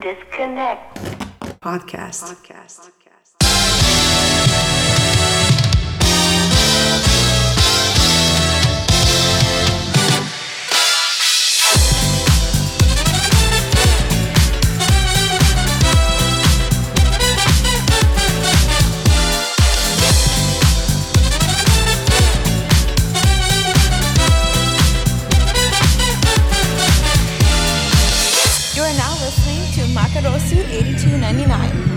Disconnect. Podcast. Podcast. You Makarosu 8299.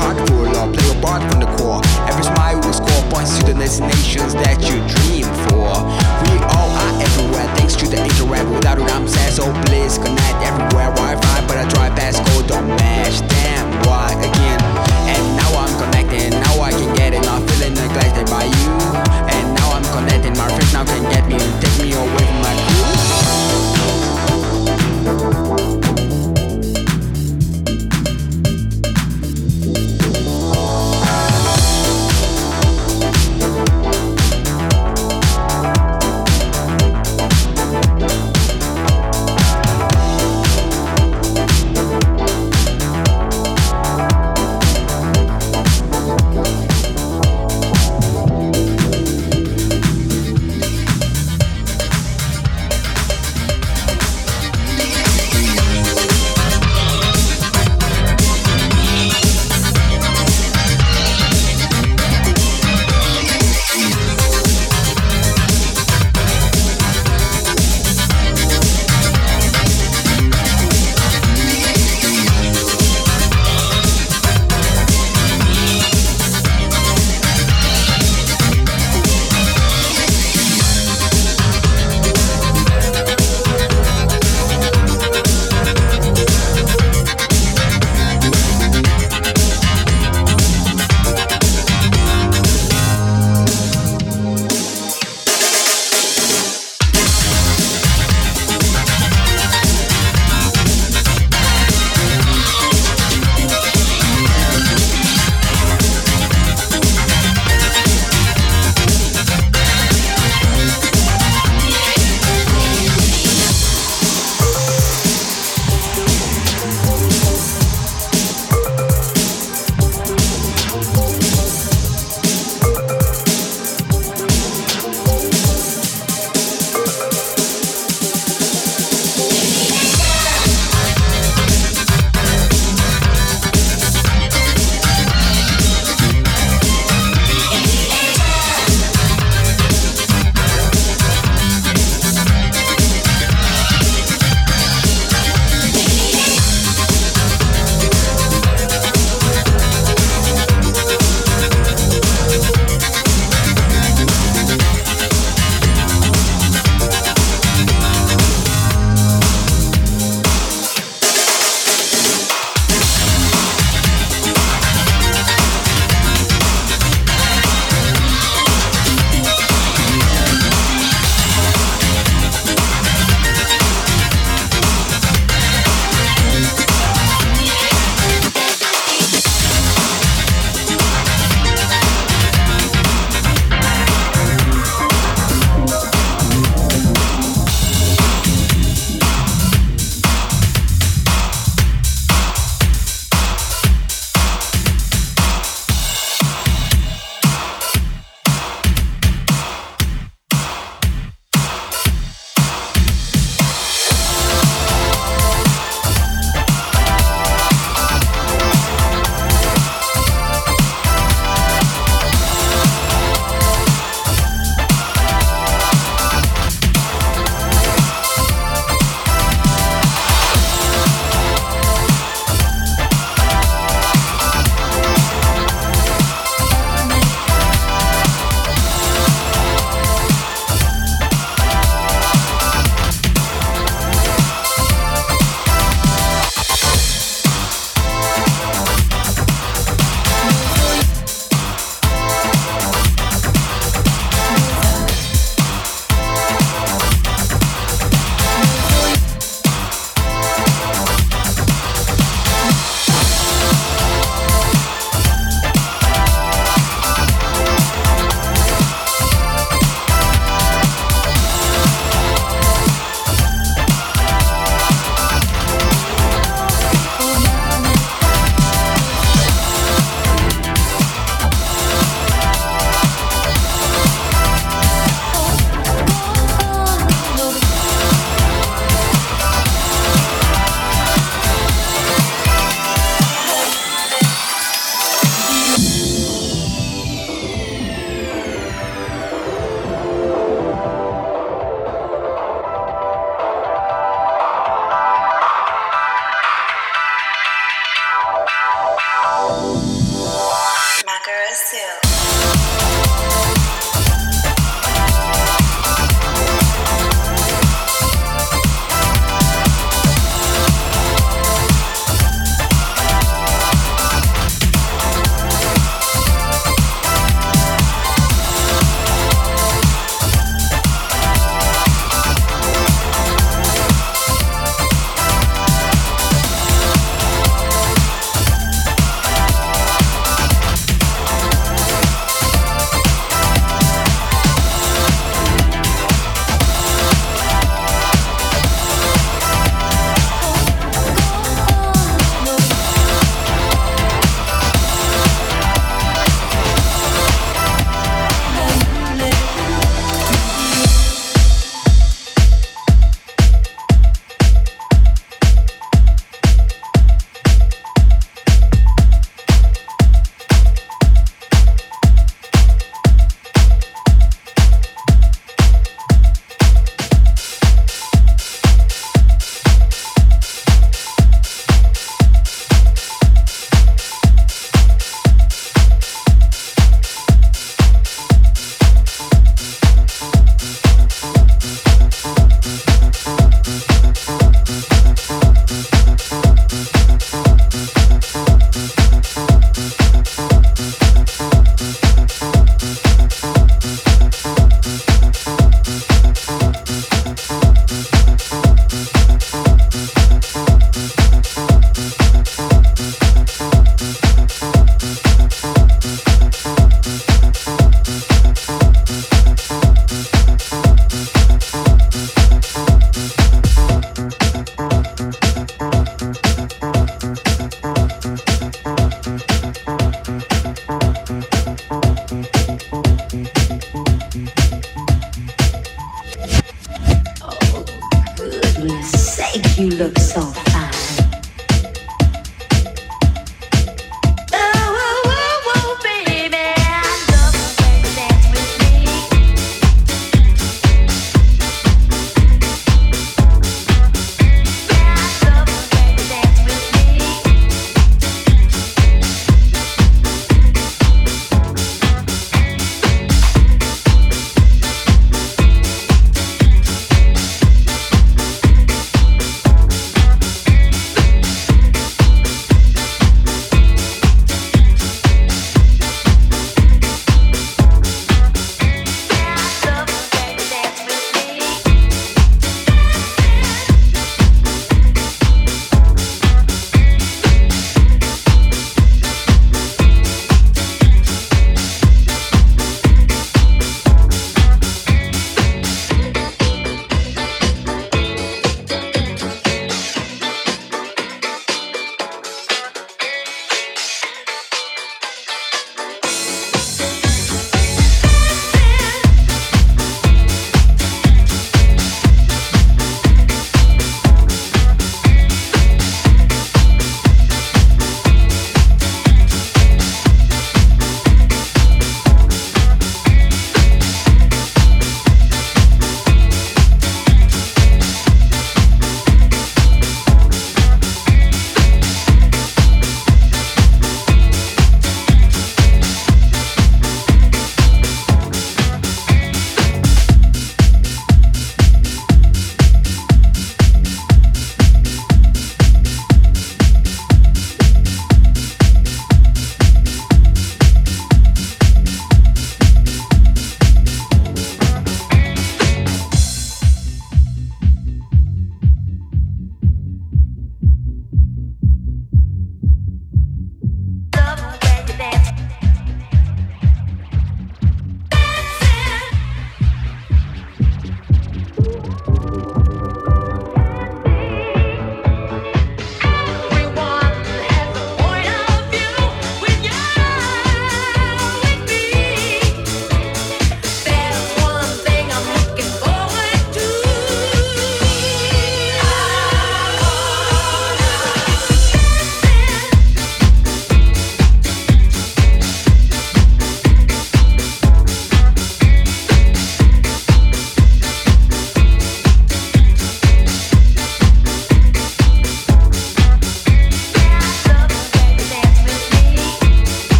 Full of play your part from the core. Every smile will score points to the destinations that you dream for. We all are everywhere, thanks to the internet. Without it, I'm sad, so please connect everywhere. Wi-Fi, but I drive past code, don't match. Damn, why again? And now I'm connecting. now I can get it, not feeling neglected by you. And now I'm connecting. my friends now can get me and take me away from my crew.